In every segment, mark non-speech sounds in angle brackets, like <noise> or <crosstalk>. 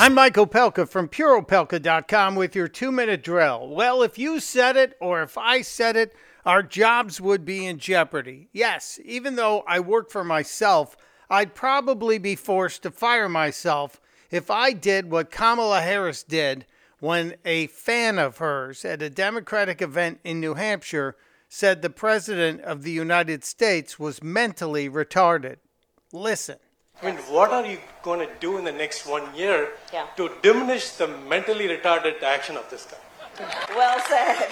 I'm Michael Pelka from PuroPelka.com with your two minute drill. Well, if you said it or if I said it, our jobs would be in jeopardy. Yes, even though I work for myself, I'd probably be forced to fire myself if I did what Kamala Harris did when a fan of hers at a Democratic event in New Hampshire said the President of the United States was mentally retarded. Listen. I mean, what are you going to do in the next one year Yeah. to diminish the mentally retarded action of this guy? Well said.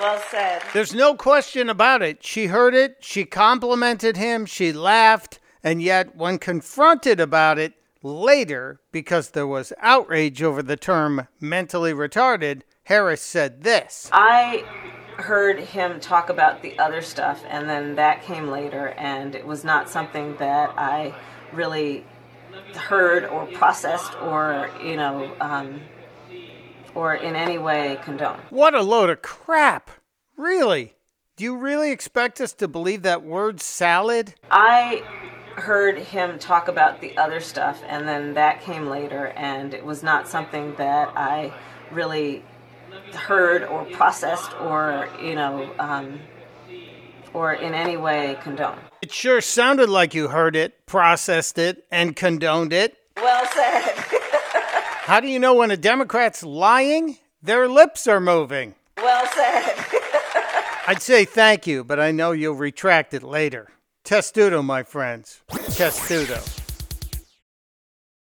well said. There's no question about it. She heard it, she complimented him, she laughed, and yet, when confronted about it later, because there was outrage over the term mentally retarded, Harris said this. I heard him talk about the other stuff, and then that came later, and it was not something that I really heard or processed or, you know, um, or in any way condoned. What a load of crap! Really? Do you really expect us to believe that word salad? I heard him talk about the other stuff, and then that came later, and it was not something that I really heard or processed or, you know, um, or in any way condoned. It sure sounded like you heard it, processed it, and condoned it. Well said. <laughs> How do you know when a Democrat's lying? Their lips are moving. well said. <laughs> I'd say thank you, but I know you'll retract it later. Testudo, my friends. Testudo.